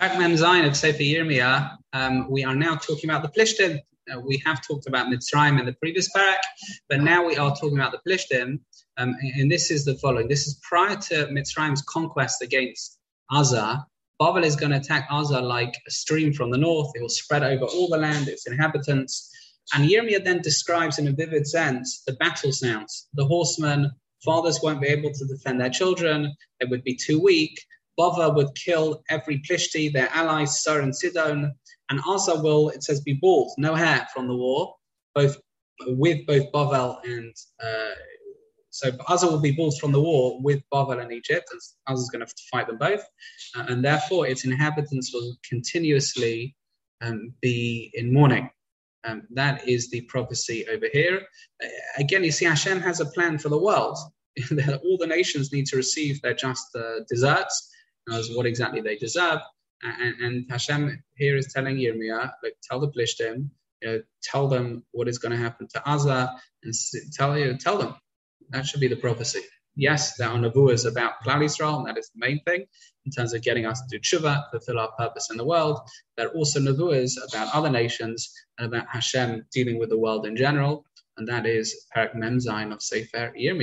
Parak Mem Zain of Sefer Yirmiyah, um, we are now talking about the Plishtim. Uh, we have talked about Mitzrayim in the previous parak, but now we are talking about the Plishtim, um, and this is the following. This is prior to Mitzrayim's conquest against Azza. Babel is going to attack Azza like a stream from the north. It will spread over all the land, its inhabitants. And Yirmiyah then describes in a vivid sense the battle sounds. The horsemen, fathers won't be able to defend their children, they would be too weak. Bava would kill every Plishti, their allies, Sur and Sidon, and Azza will, it says, be bald, no hair from the war, both with both Bavel and uh, so Azza will be bald from the war with Bavel and Egypt, Azza is going to fight them both, uh, and therefore its inhabitants will continuously um, be in mourning. Um, that is the prophecy over here. Uh, again, you see, Hashem has a plan for the world. All the nations need to receive their just uh, deserts knows what exactly they deserve. And, and Hashem here is telling Yirmiyah, like, tell the Plishtim, you know, tell them what is going to happen to Azza, and tell you, tell them. That should be the prophecy. Yes, there are is about Klal Yisrael, and that is the main thing in terms of getting us to do tshuva, fulfill our purpose in the world. There are also nevuahs about other nations and about Hashem dealing with the world in general, and that is Parak Mem Zain of Sefer Yirmiyah.